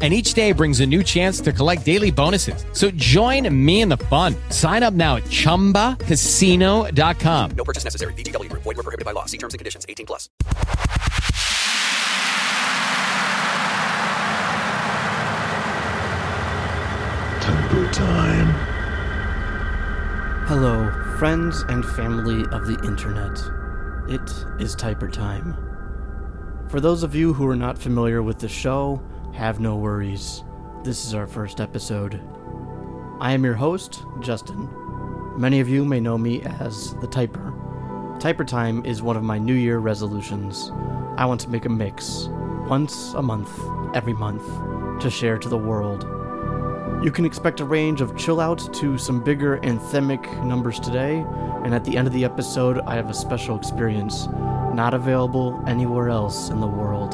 And each day brings a new chance to collect daily bonuses. So join me in the fun. Sign up now at chumbacasino.com. No purchase necessary. VGW Group. Void were prohibited by law. See terms and conditions. 18 plus. Typer Tyme. Hello, friends and family of the internet. It is Typer Tyme. For those of you who are not familiar with the show, have no worries. This is our first episode. I am your host, Justin. Many of you may know me as the Typer. Typer Tyme is one of my New Year resolutions. I want to make a mix, once a month, every month, to share to the world. You can expect a range of chill out to some bigger anthemic numbers today, and at the end of the episode, I have a special experience not available anywhere else in the world.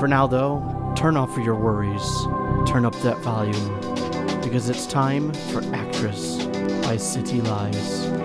For now, though, turn off your worries, turn up that volume, because it's time for Actress by City Lies.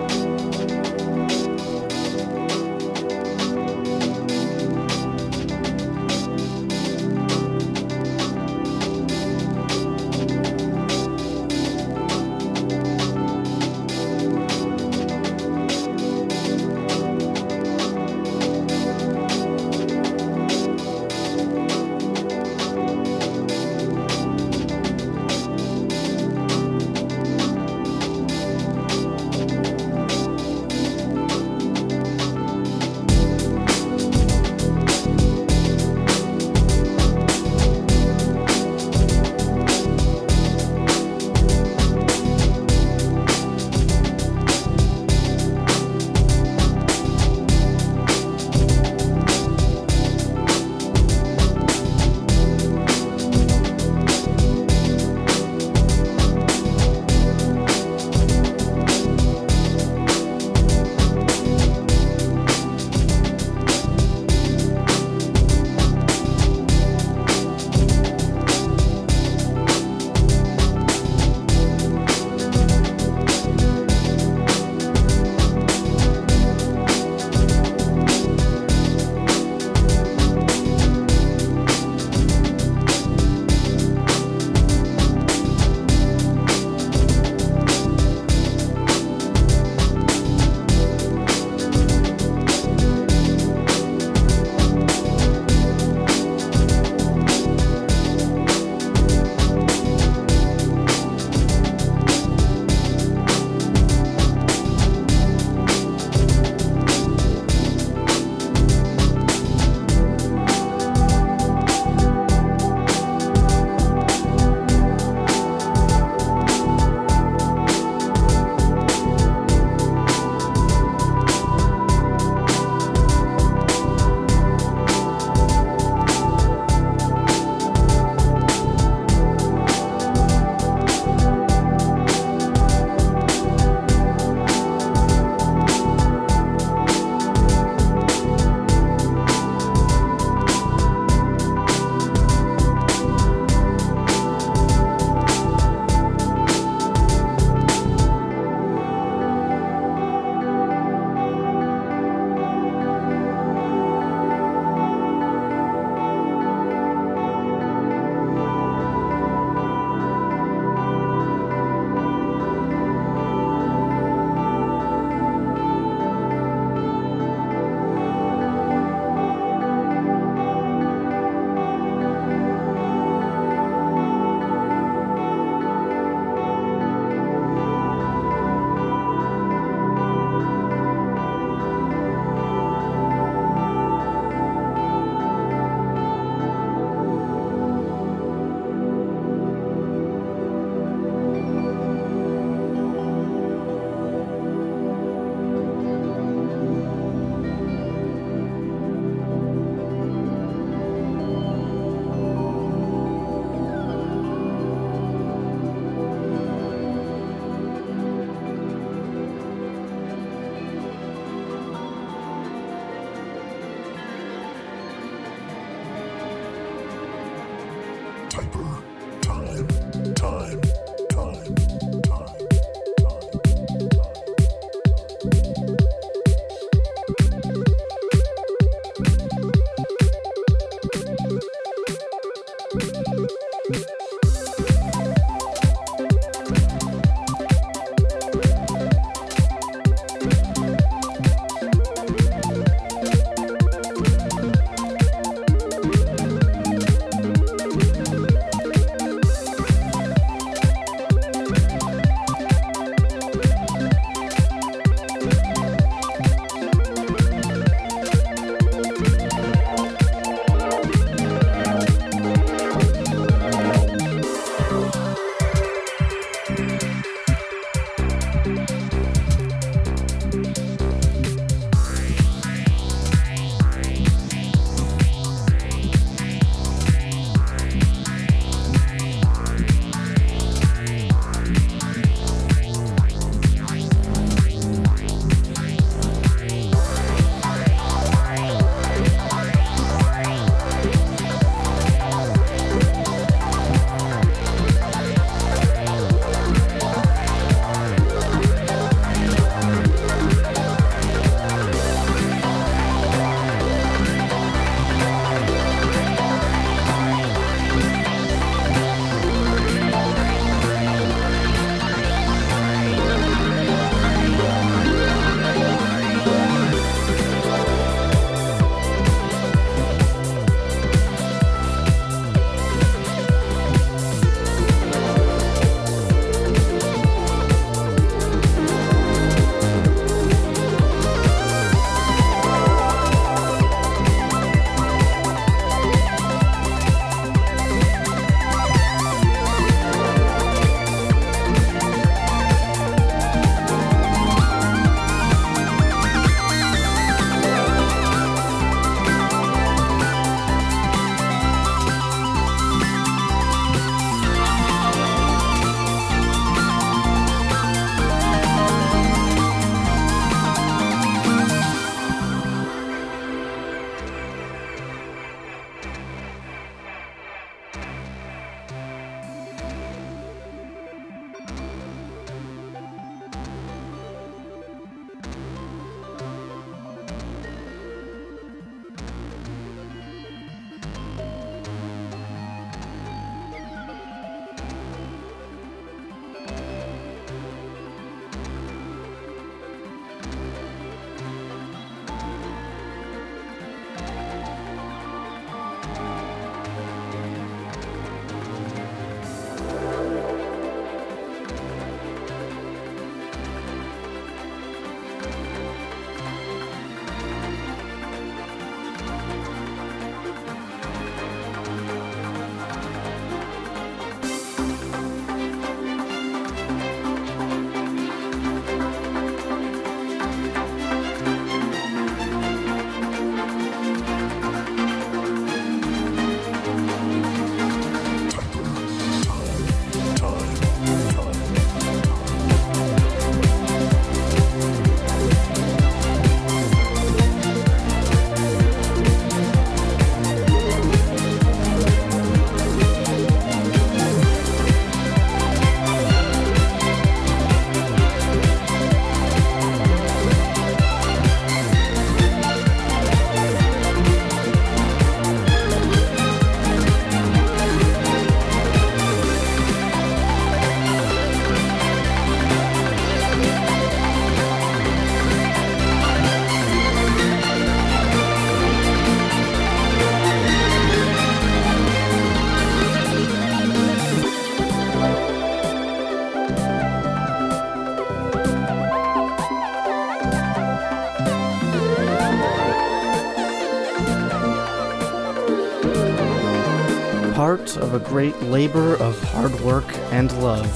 Great labor of hard work and love.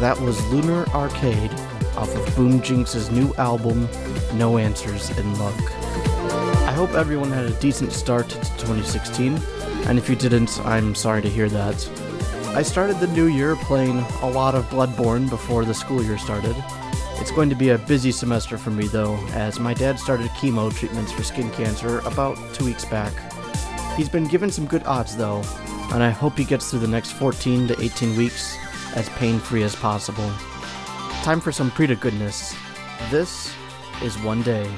That was Lunar Arcade off of Boom Jinx's new album, No Answers in Luck. I hope everyone had a decent start to 2016, and if you didn't, I'm sorry to hear that. I started the new year playing a lot of Bloodborne before the school year started. It's going to be a busy semester for me though, as my dad started chemo treatments for skin cancer about two weeks back. He's been given some good odds though, and I hope he gets through the next 14 to 18 weeks as pain free as possible. Time for some Pryda goodness. This is One Day.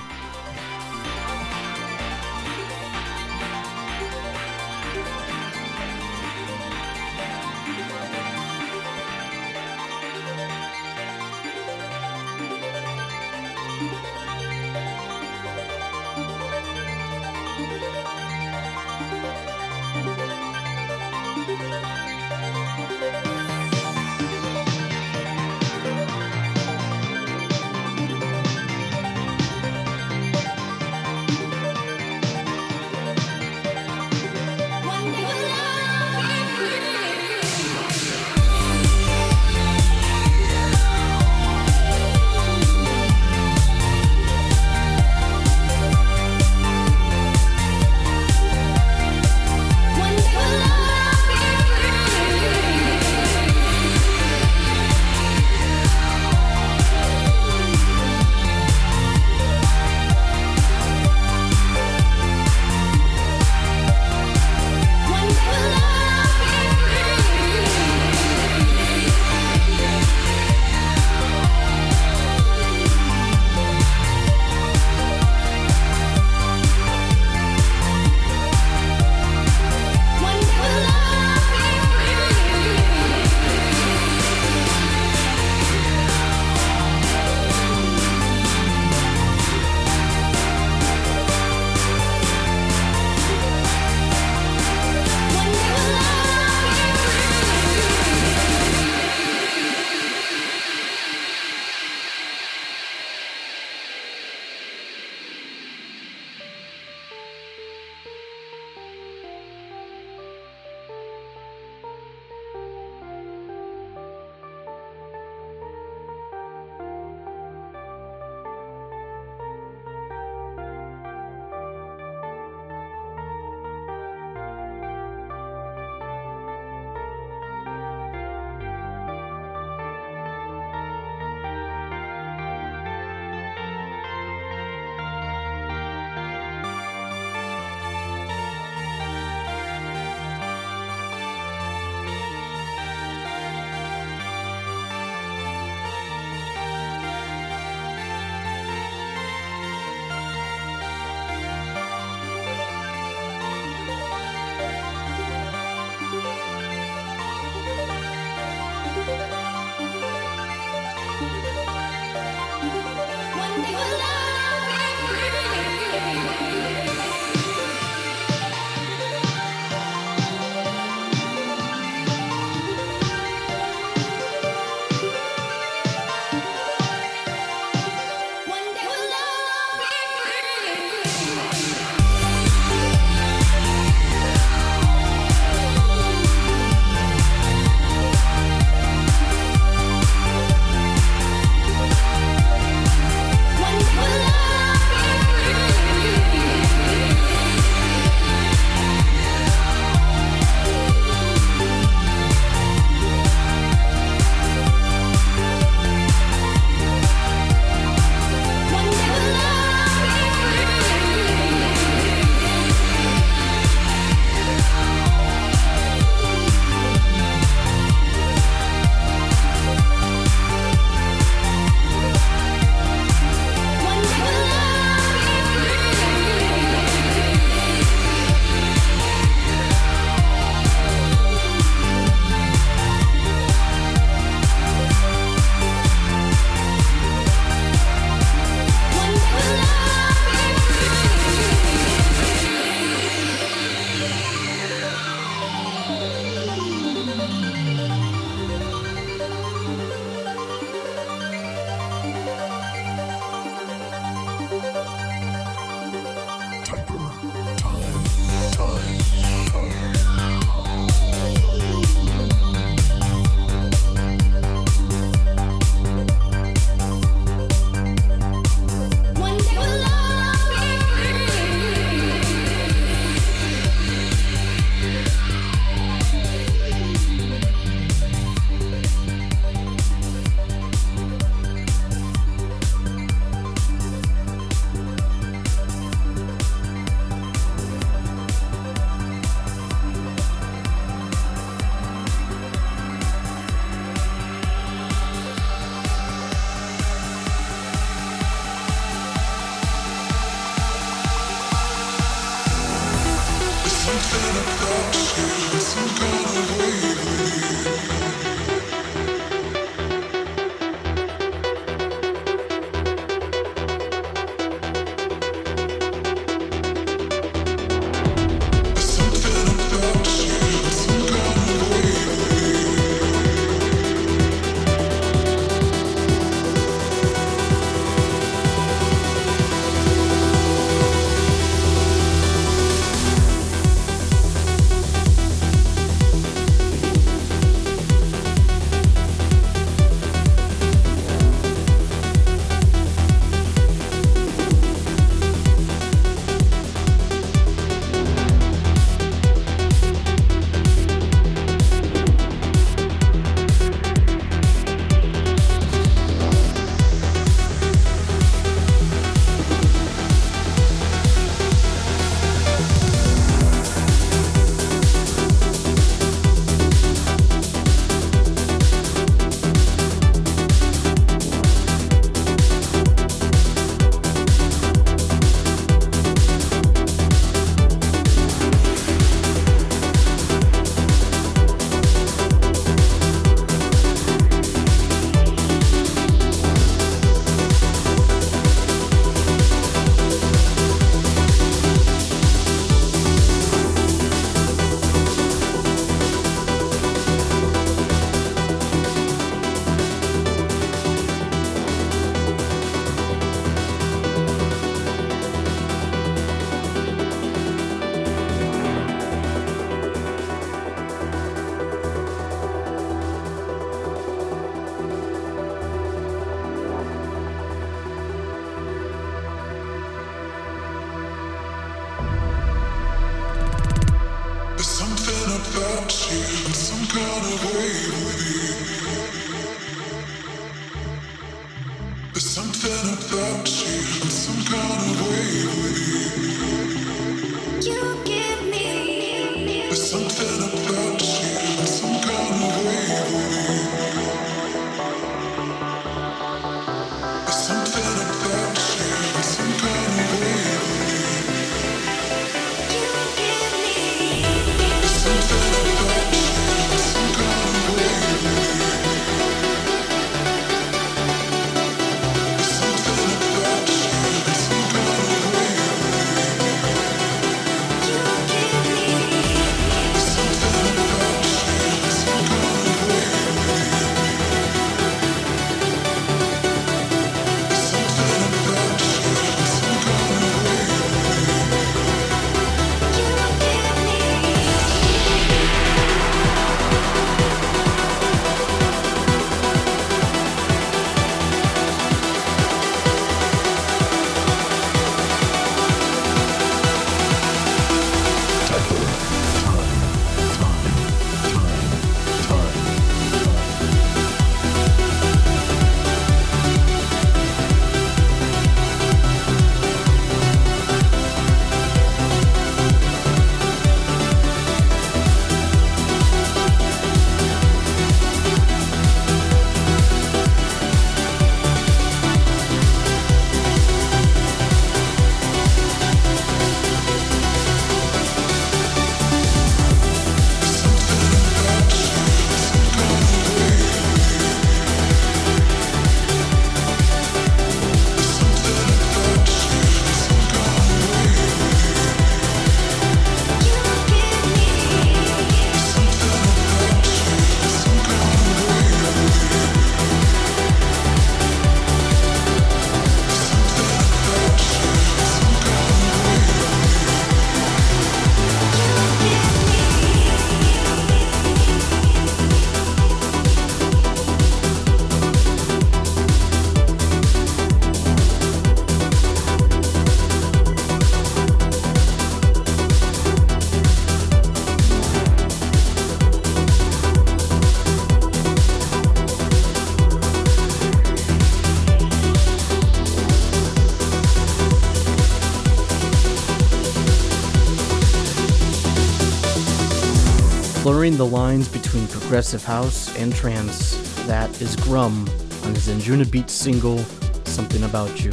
Blurring the lines between progressive house and trance, that is Grum on his Anjunabeats single, Something About You.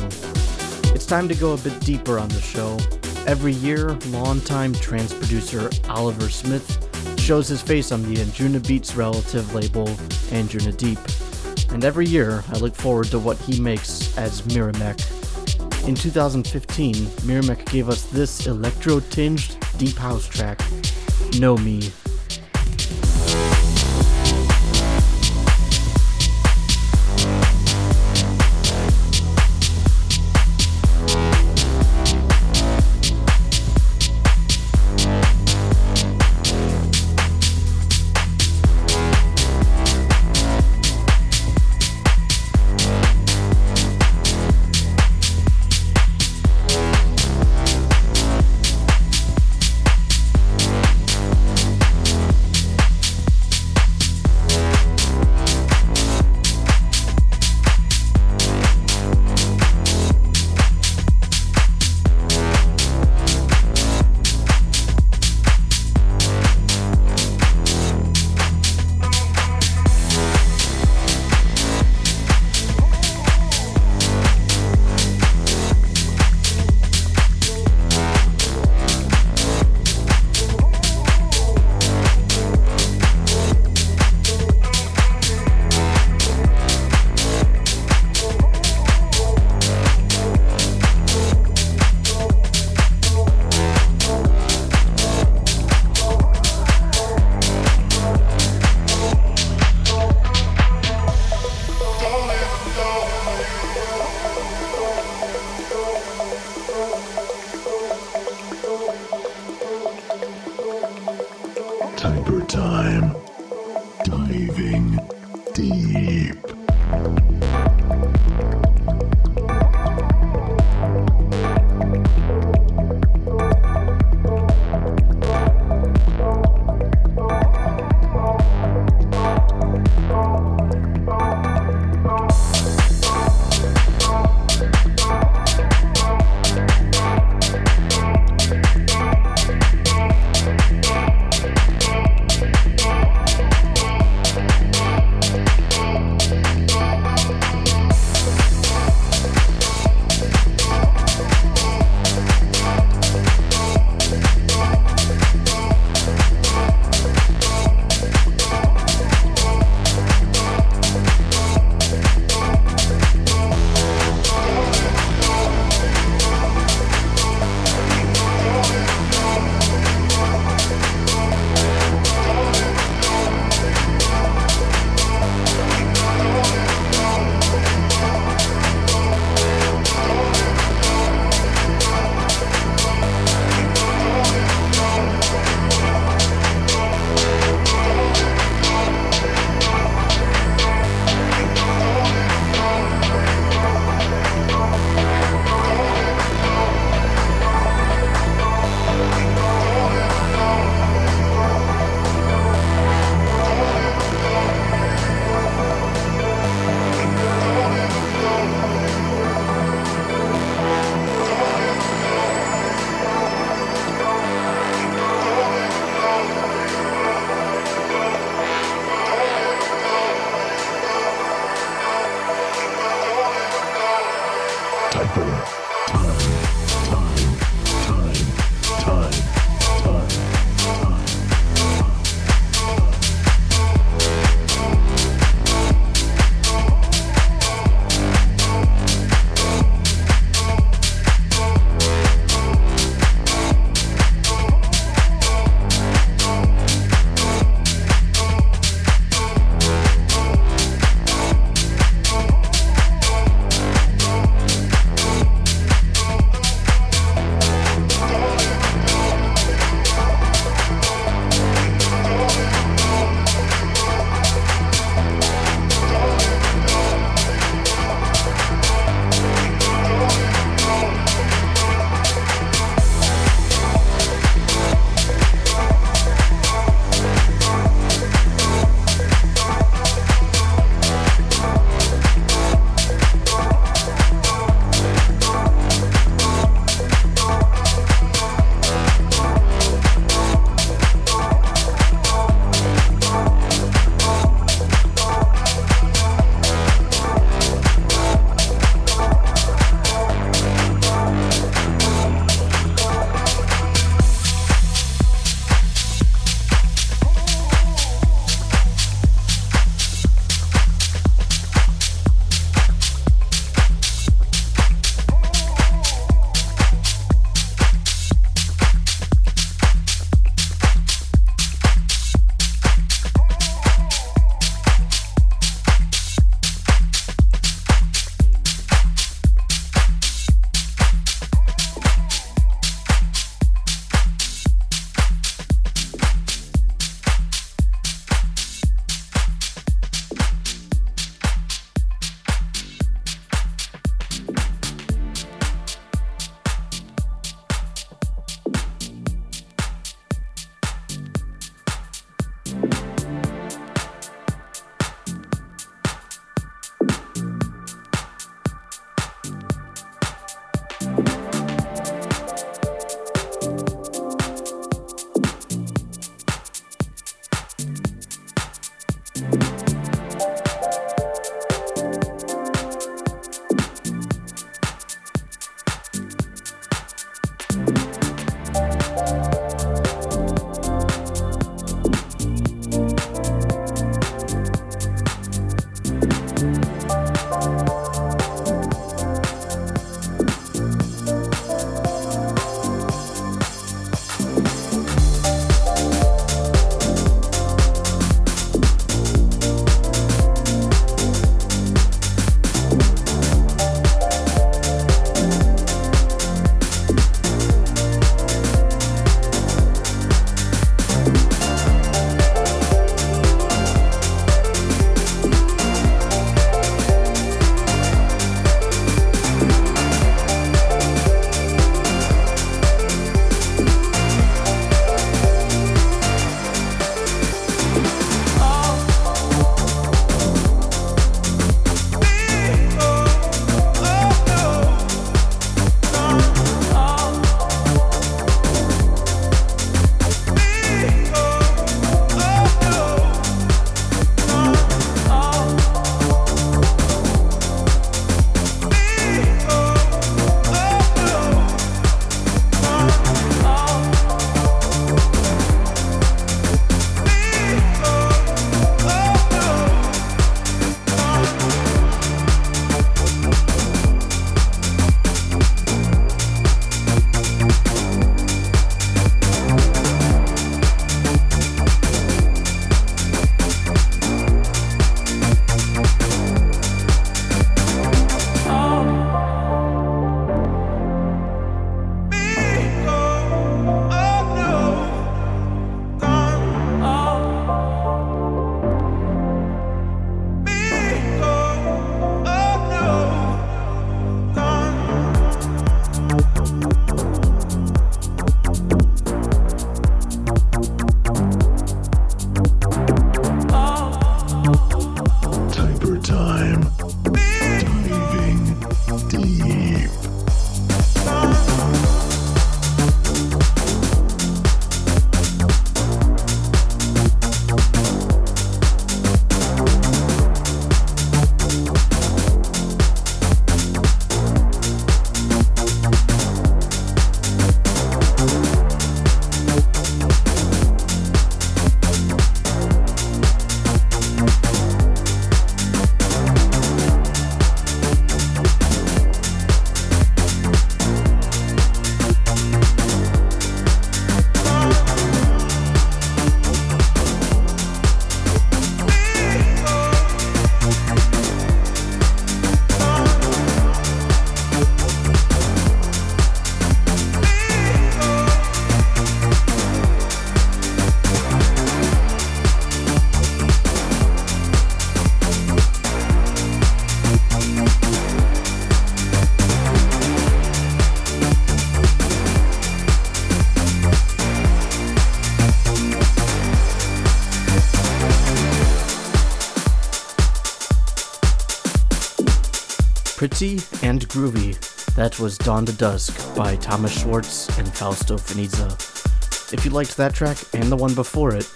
It's time to go a bit deeper on the show, Every year, longtime trance producer Oliver Smith shows his face on the Anjunabeats relative label, Anjunadeep. And every year, I look forward to what he makes as Miramek. In 2015, Miramek gave us this electro tinged deep house track, Know Me. Pretty and Groovy. That was Dawn to Dusk by Thomas Schwartz and Fausto Fanizza. If you liked that track and the one before it,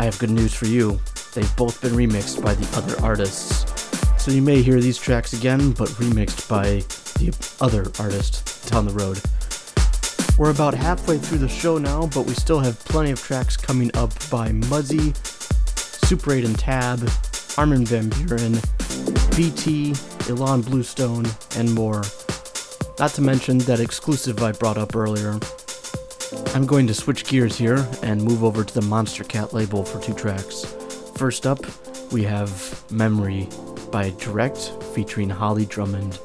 I have good news for you. They've both been remixed by the other artists. So you may hear these tracks again, but remixed by the other artist down the road. We're about halfway through the show now, but we still have plenty of tracks coming up by Muzzy, Super 8 and Tab, Armin Van Buuren, BT, Ilan Bluestone, and more. Not to mention that exclusive I brought up earlier. I'm going to switch gears here and move over to the Monstercat label for two tracks. First up, we have Memory by Direct featuring Holly Drummond.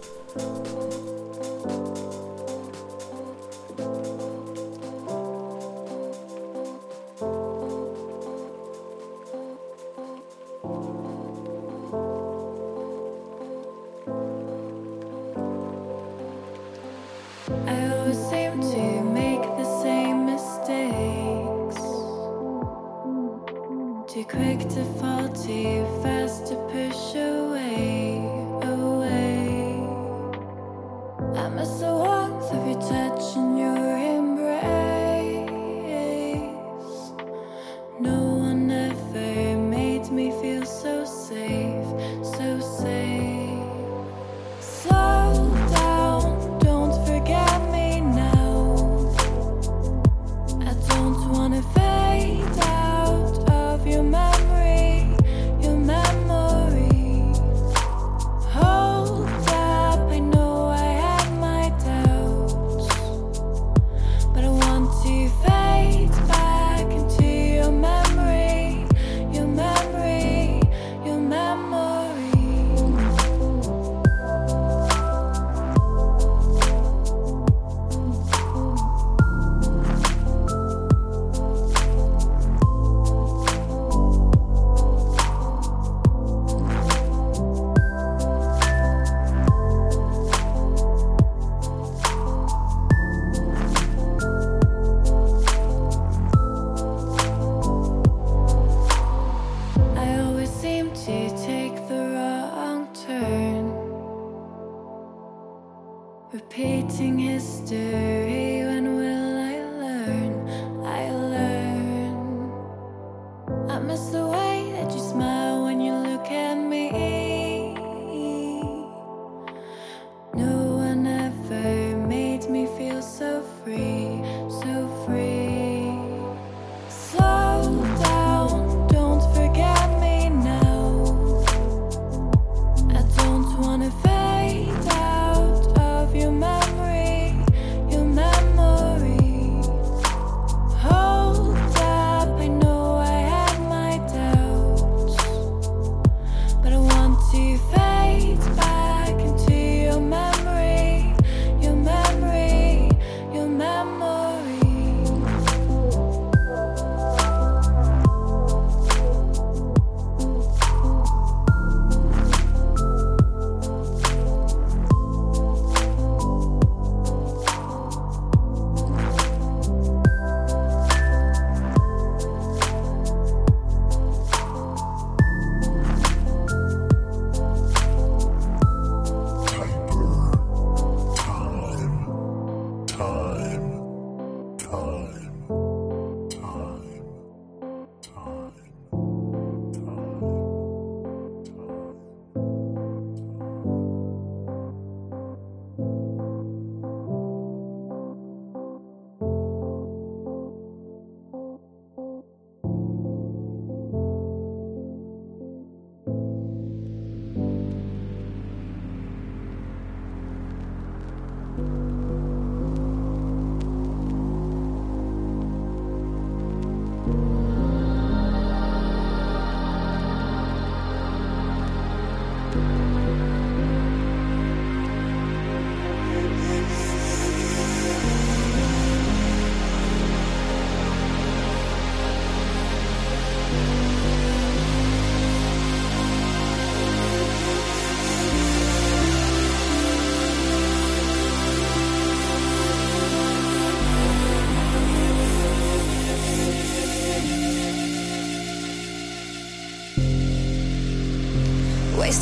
Time,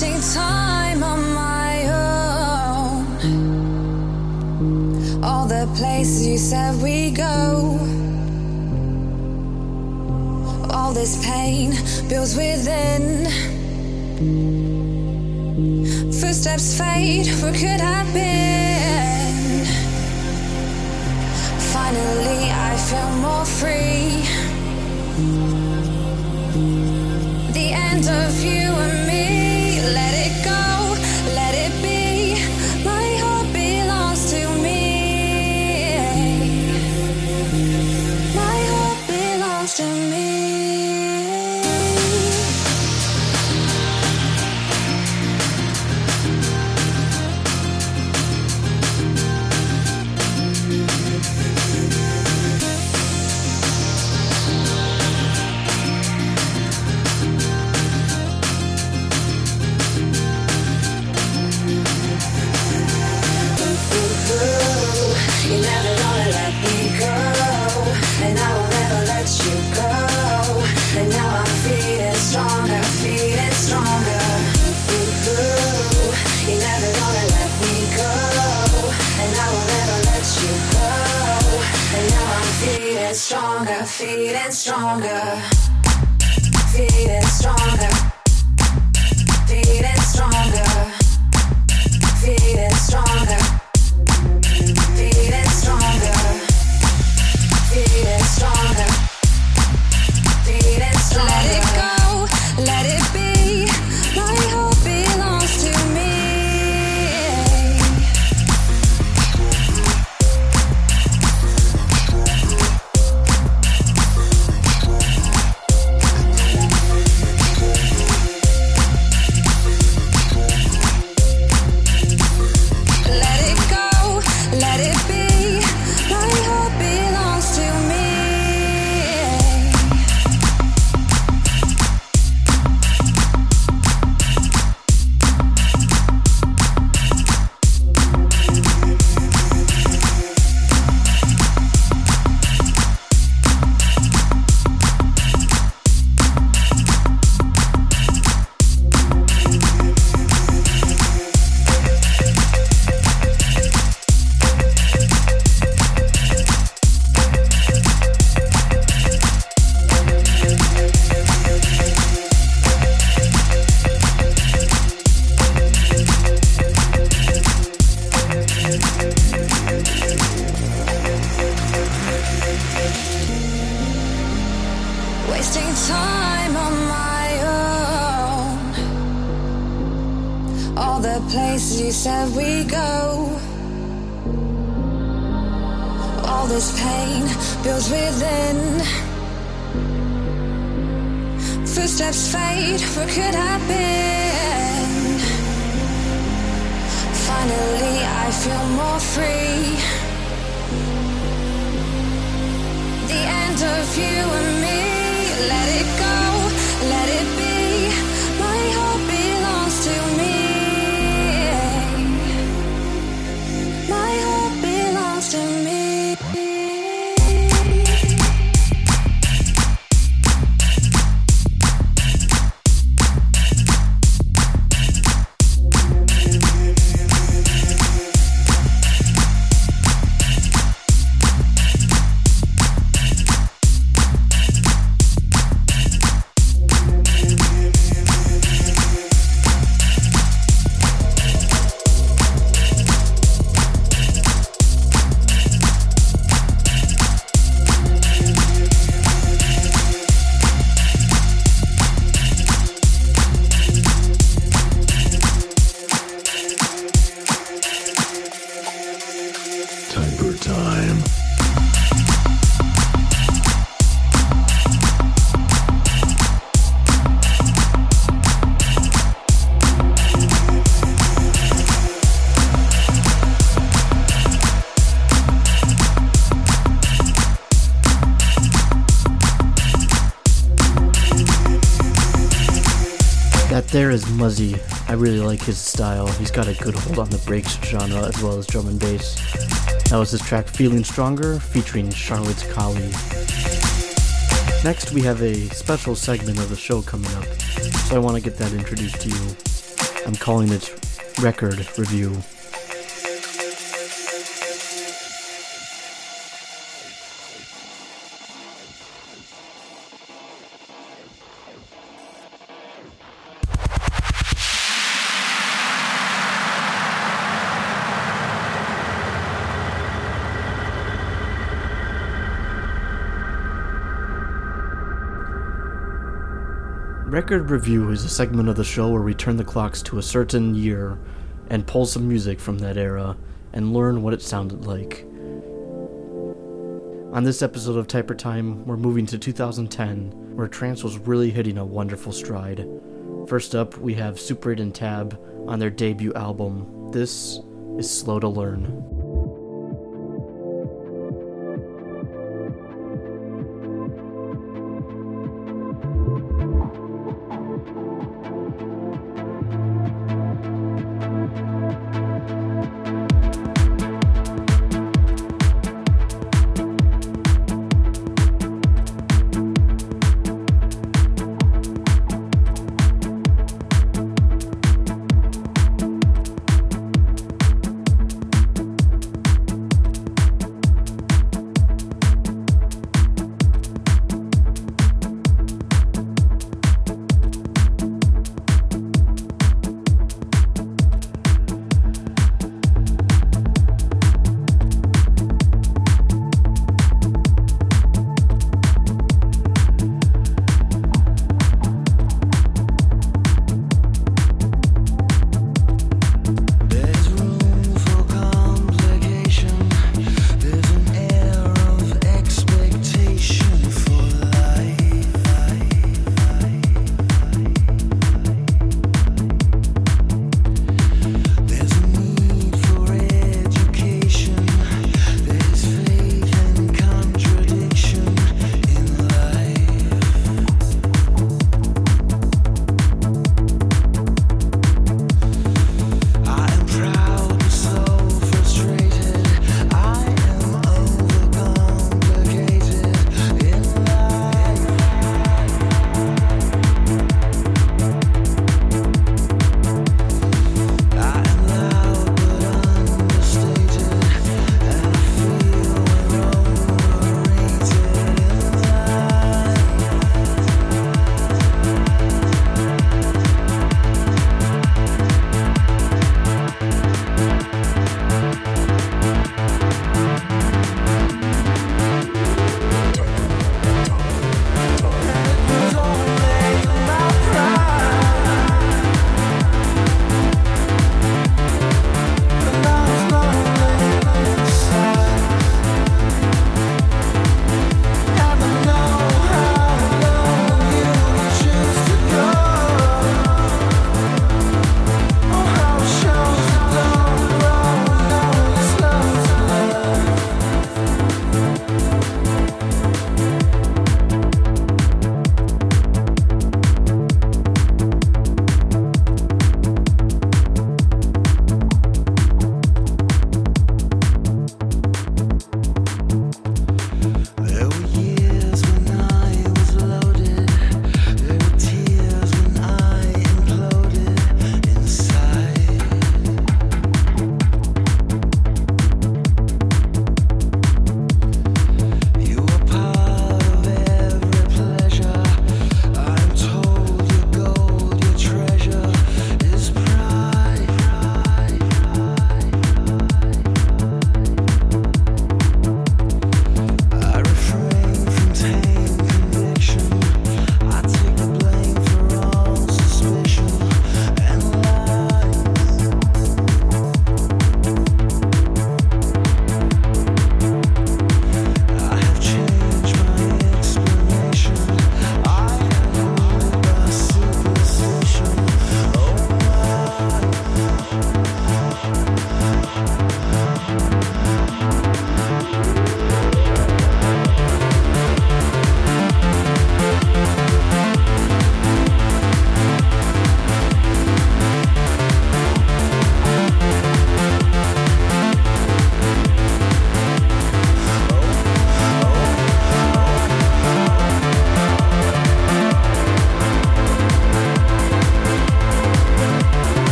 wasting time on my own. All the places you said we go. All this pain builds within. Footsteps fade, where could I? I really like his style. He's got a good hold on the breaks genre as well as drum and bass. That was his track Feeling Stronger featuring Charlotte's Colley. Next, we have a special segment of the show coming up, so I want to get that introduced to you. I'm calling it Record Review. Record Review is a segment of the show where we turn the clocks to a certain year and pull some music from that era and learn what it sounded like. On this episode of Typer Tyme, we're moving to 2010, where trance was really hitting a wonderful stride. First up, we have Super 8 and Tab on their debut album. This is Slow to Learn.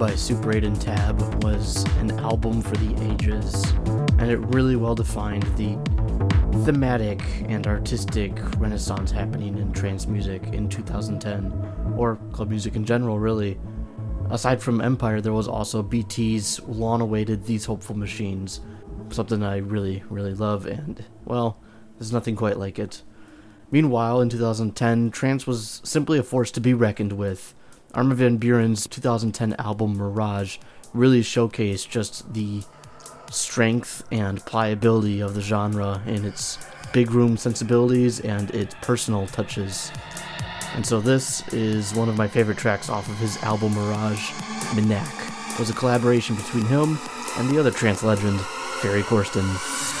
By Super 8 and Tab was an album for the ages, and it really well defined the thematic and artistic renaissance happening in trance music in 2010, or club music in general, really. Aside from Empire, there was also BT's long awaited These Hopeful Machines, something I really, really love, and, well, there's nothing quite like it. Meanwhile, in 2010, trance was simply a force to be reckoned with. Armin van Buuren's 2010 album Mirage really showcased just the strength and pliability of the genre in its big room sensibilities and its personal touches. And so this is one of my favorite tracks off of his album Mirage, Minack. It was a collaboration between him and the other trance legend, Ferry Corsten.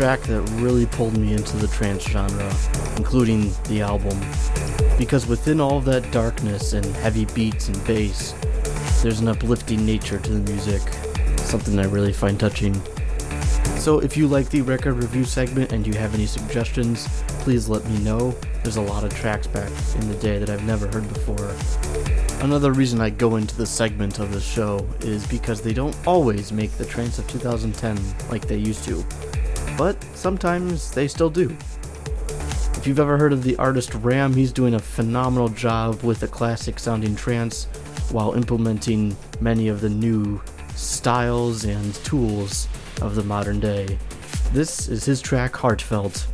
Track that really pulled me into the trance genre, including the album. Because within all that darkness and heavy beats and bass, there's an uplifting nature to the music, something I really find touching. So if you like the record review segment and you have any suggestions, please let me know. There's a lot of tracks back in the day that I've never heard before. Another reason I go into the segment of the show is because they don't always make the trance of 2010 like they used to, but sometimes they still do. If you've ever heard of the artist Ram, he's doing a phenomenal job with a classic sounding trance while implementing many of the new styles and tools of the modern day. This is his track Heartfelt.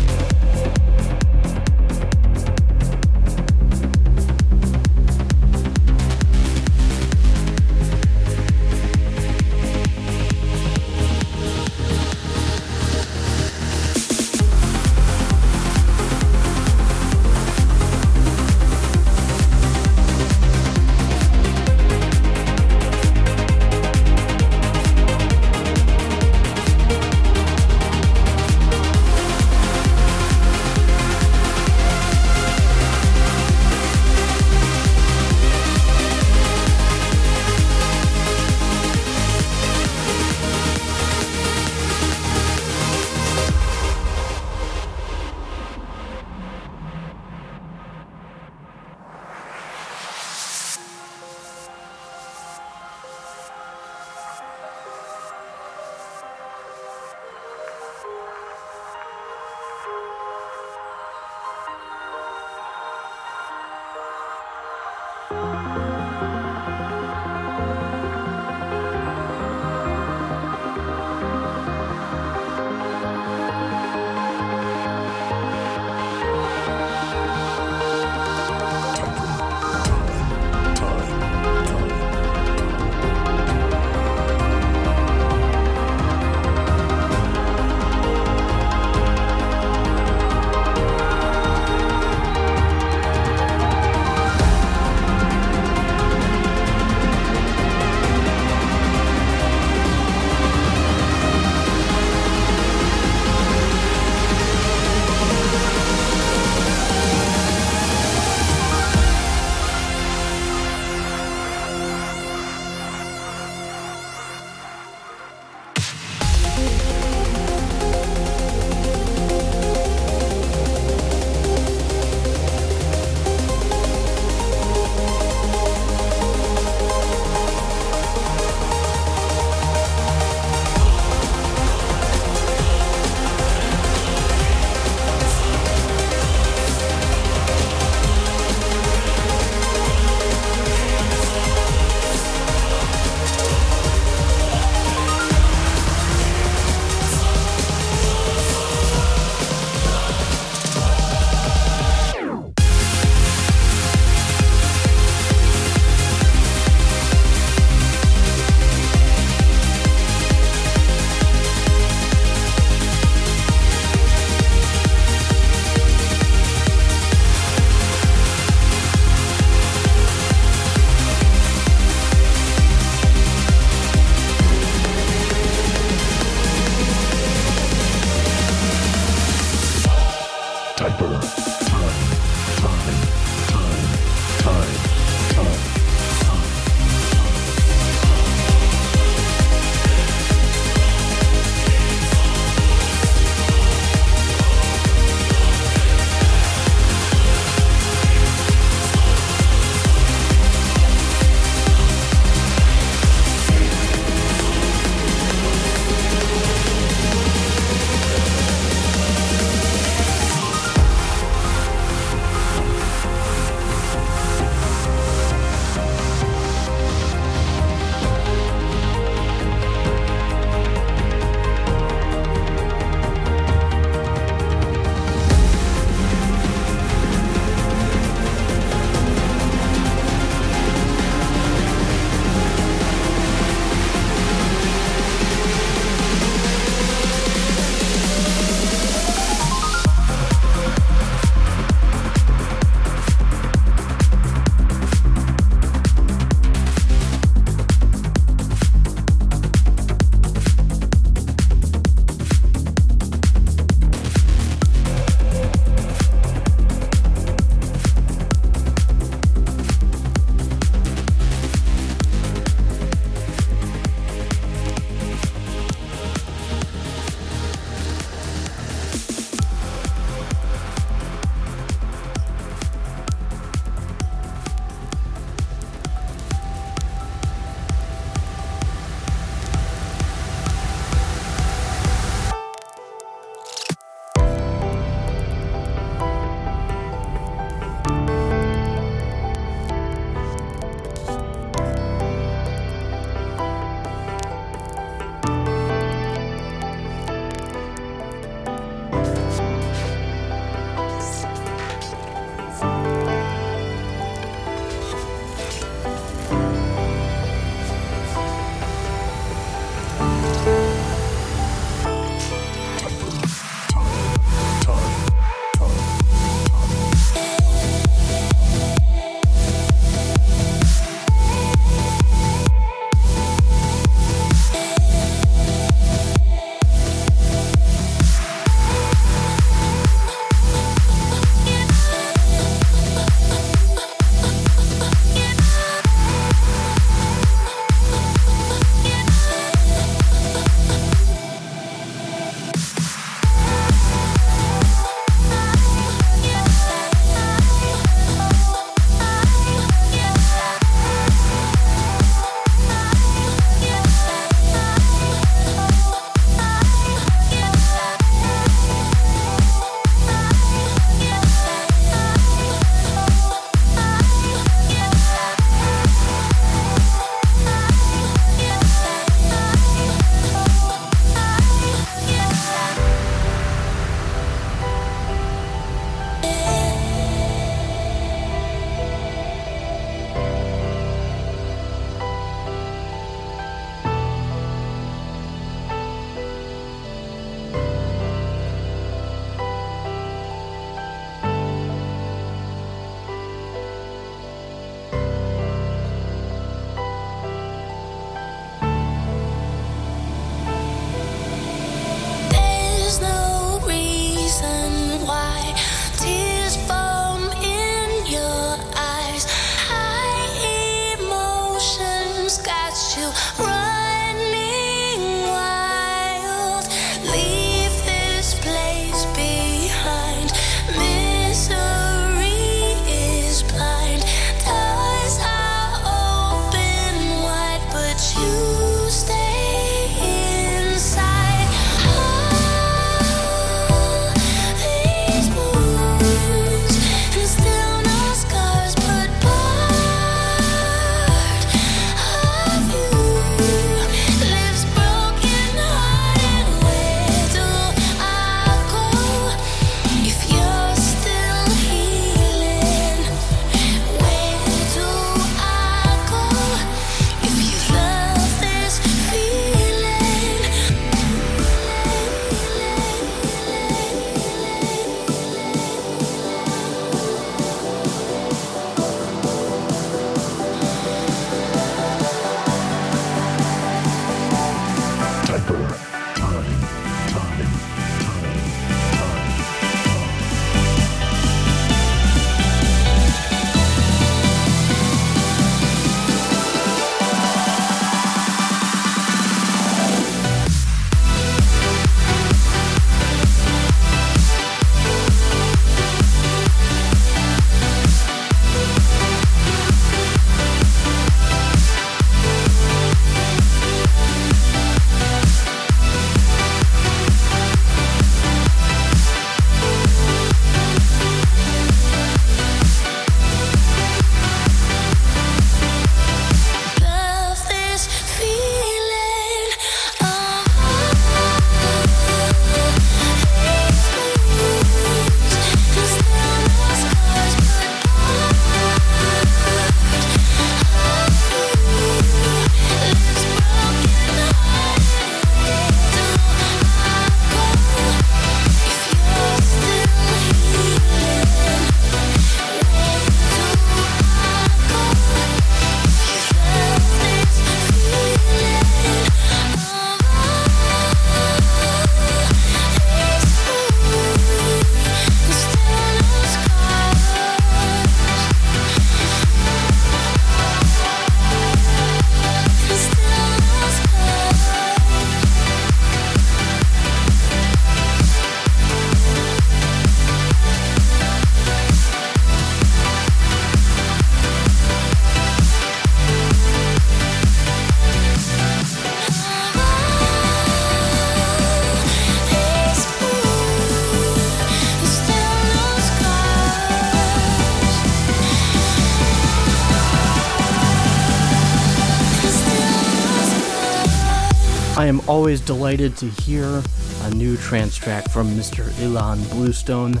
Always delighted to hear a new trance track from Mr. Ilan Bluestone.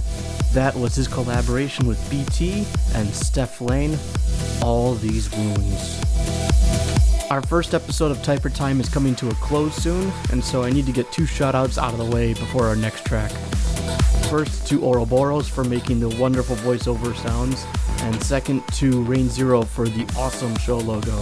That was his collaboration with BT and Steph Lane, All These Wounds. Our first episode of Typer Tyme is coming to a close soon, and so I need to get two shoutouts out of the way before our next track. First to Oroboros for making the wonderful voiceover sounds, and second to Rane0 for the awesome show logo.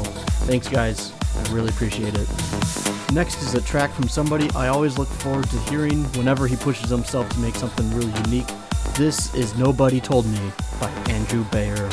Thanks, guys. I really appreciate it. Next is a track from somebody I always look forward to hearing whenever he pushes himself to make something really unique. This is Nobody Told Me by Andrew Bayer.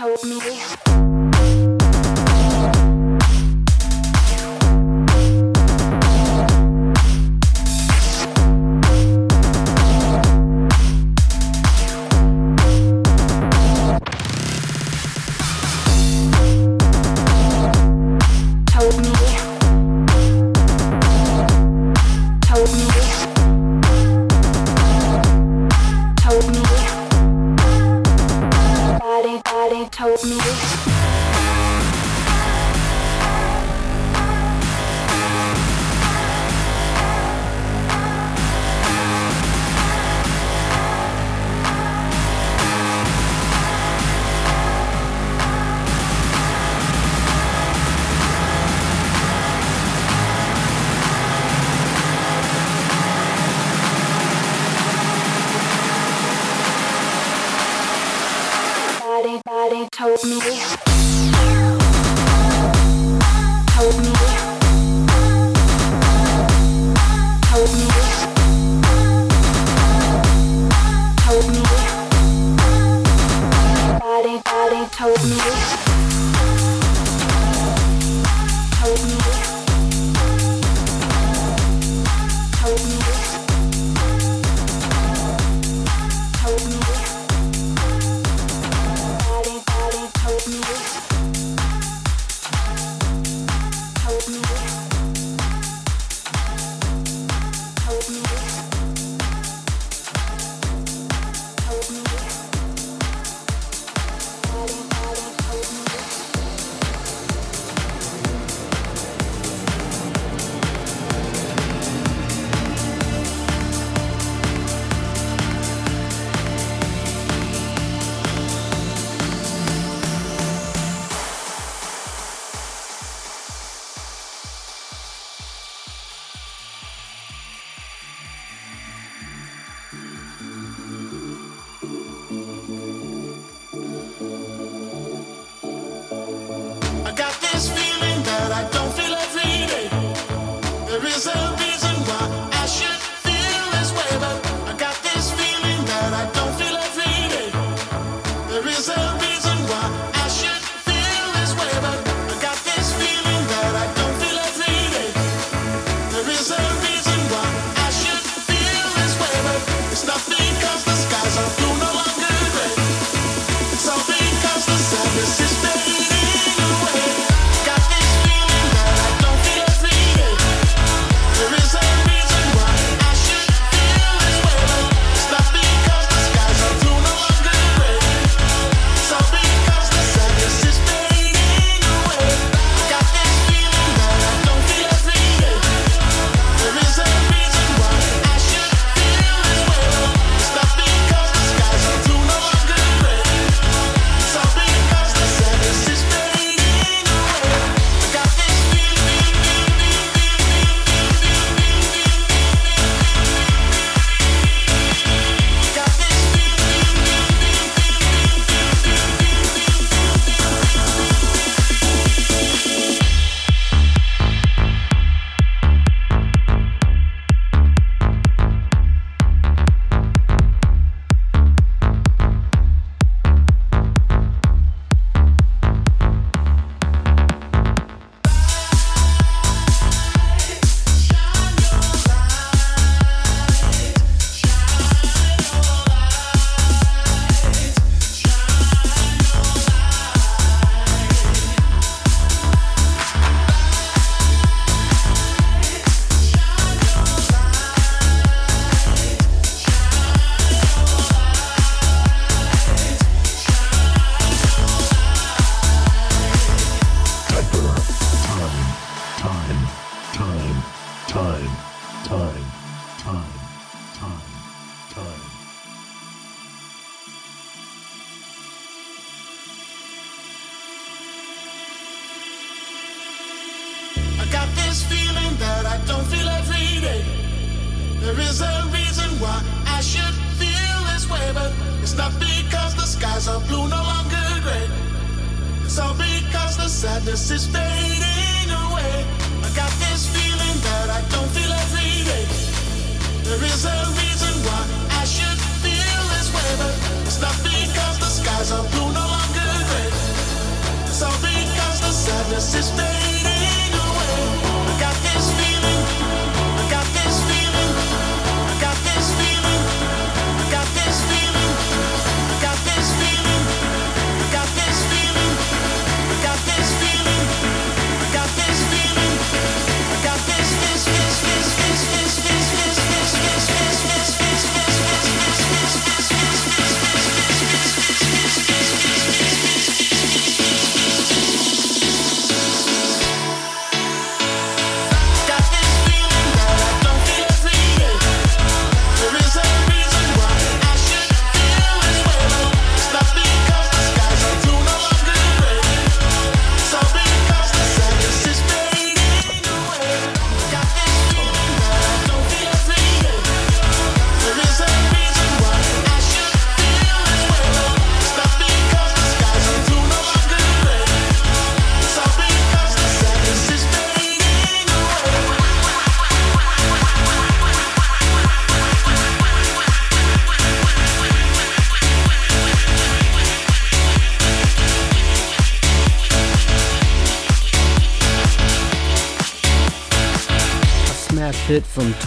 Told me.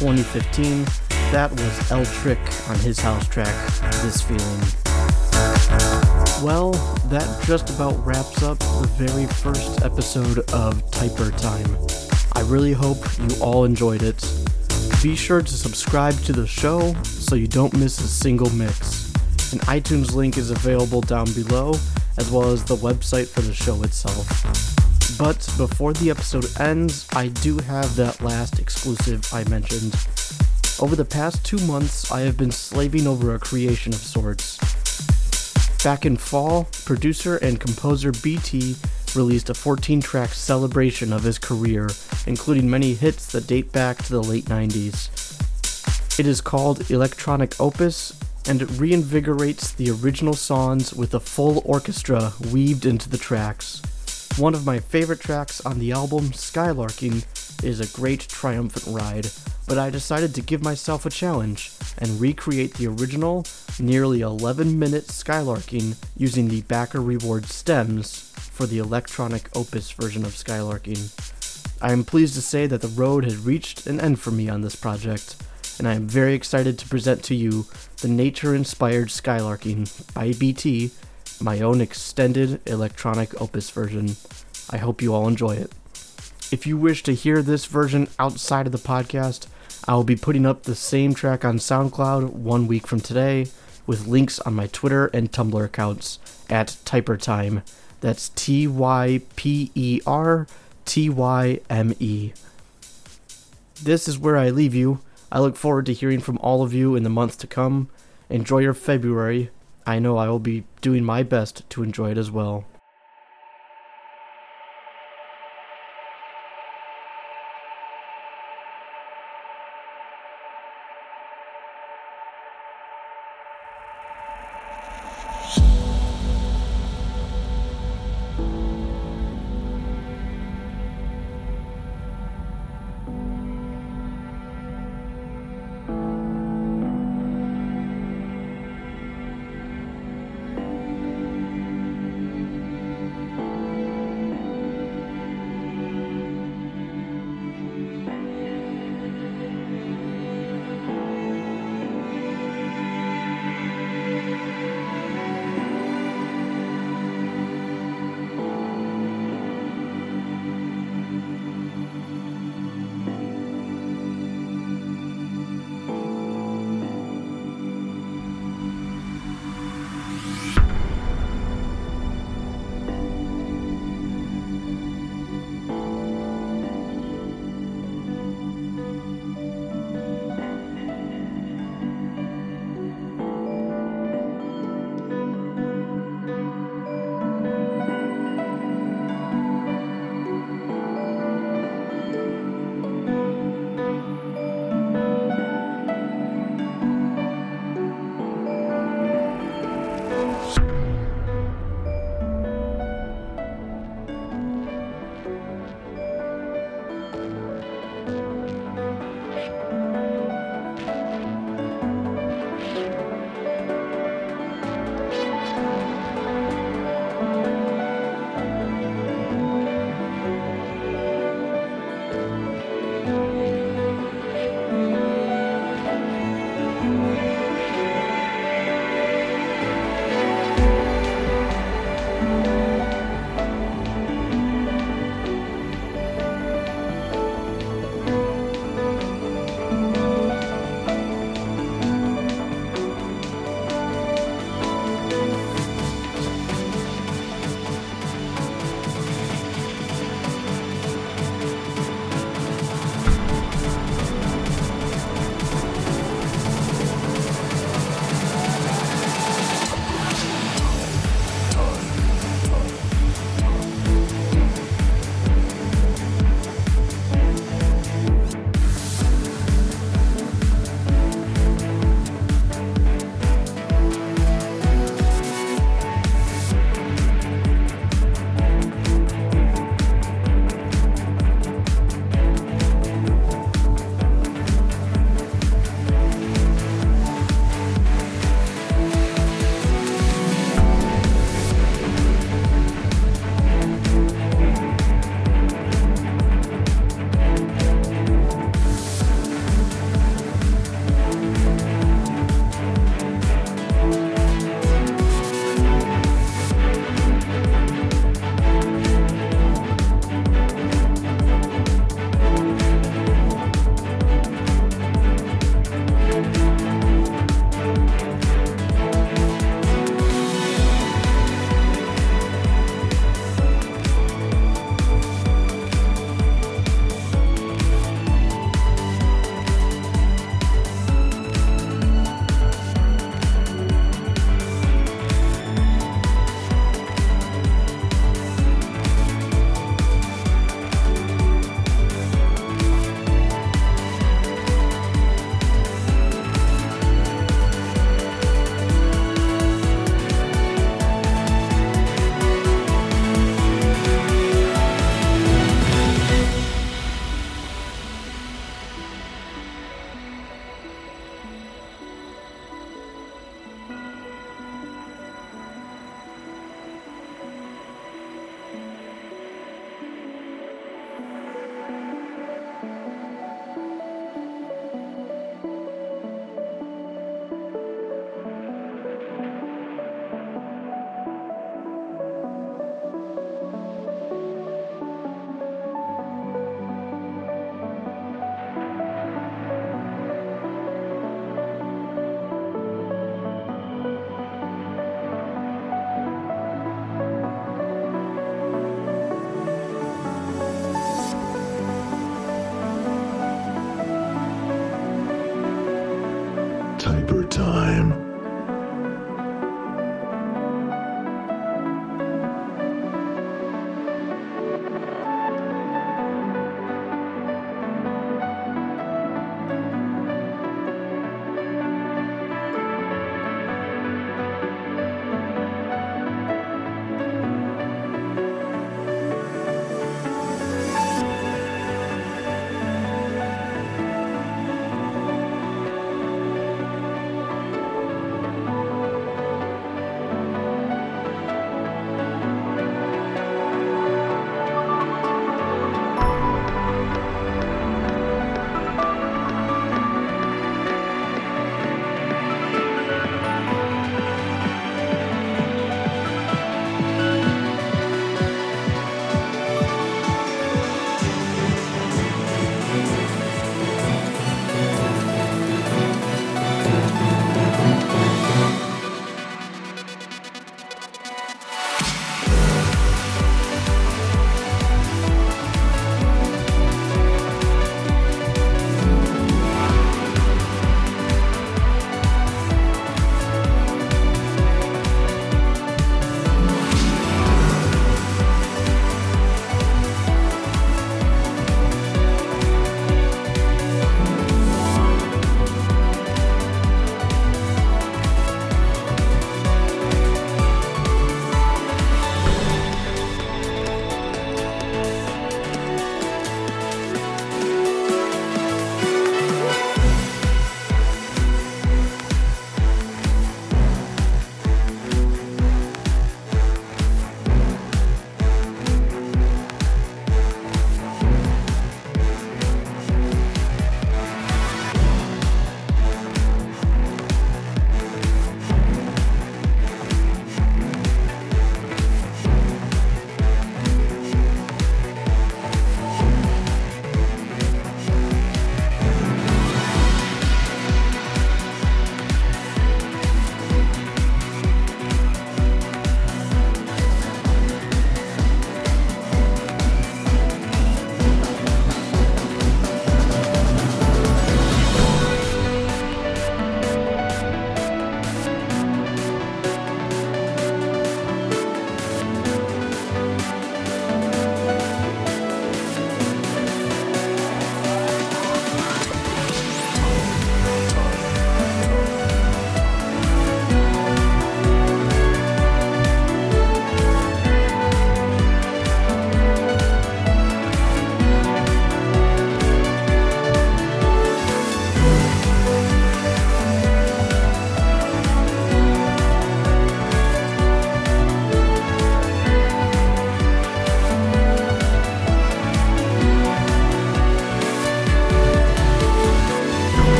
2015. That was El Trick on his house track, This Feeling. Well, that just about wraps up the very first episode of Typer Tyme. I really hope you all enjoyed it. Be sure to subscribe to the show so you don't miss a single mix. An iTunes link is available down below, as well as the website for the show itself. But before the episode ends, I do have that last exclusive I mentioned. Over the past two months, I have been slaving over a creation of sorts. Back in fall, producer and composer BT released a 14 track celebration of his career, including many hits that date back to the late 90s. It is called Electronic Opus, and it reinvigorates the original songs with a full orchestra weaved into the tracks. One of my favorite tracks on the album, Skylarking, is a great triumphant ride, but I decided to give myself a challenge and recreate the original, nearly 11 minute Skylarking using the backer reward stems for the electronic opus version of Skylarking. I am pleased to say that the road has reached an end for me on this project, and I am very excited to present to you the nature inspired Skylarking by BT, my own extended electronic opus version. I hope you all enjoy it. If you wish to hear this version outside of the podcast, I will be putting up the same track on SoundCloud one week from today, with links on my Twitter and Tumblr accounts at TyperTyme. That's T Y P E R T Y M E. This is where I leave you. I look forward to hearing from all of you in the months to come. Enjoy your February. I know I will be doing my best to enjoy it as well.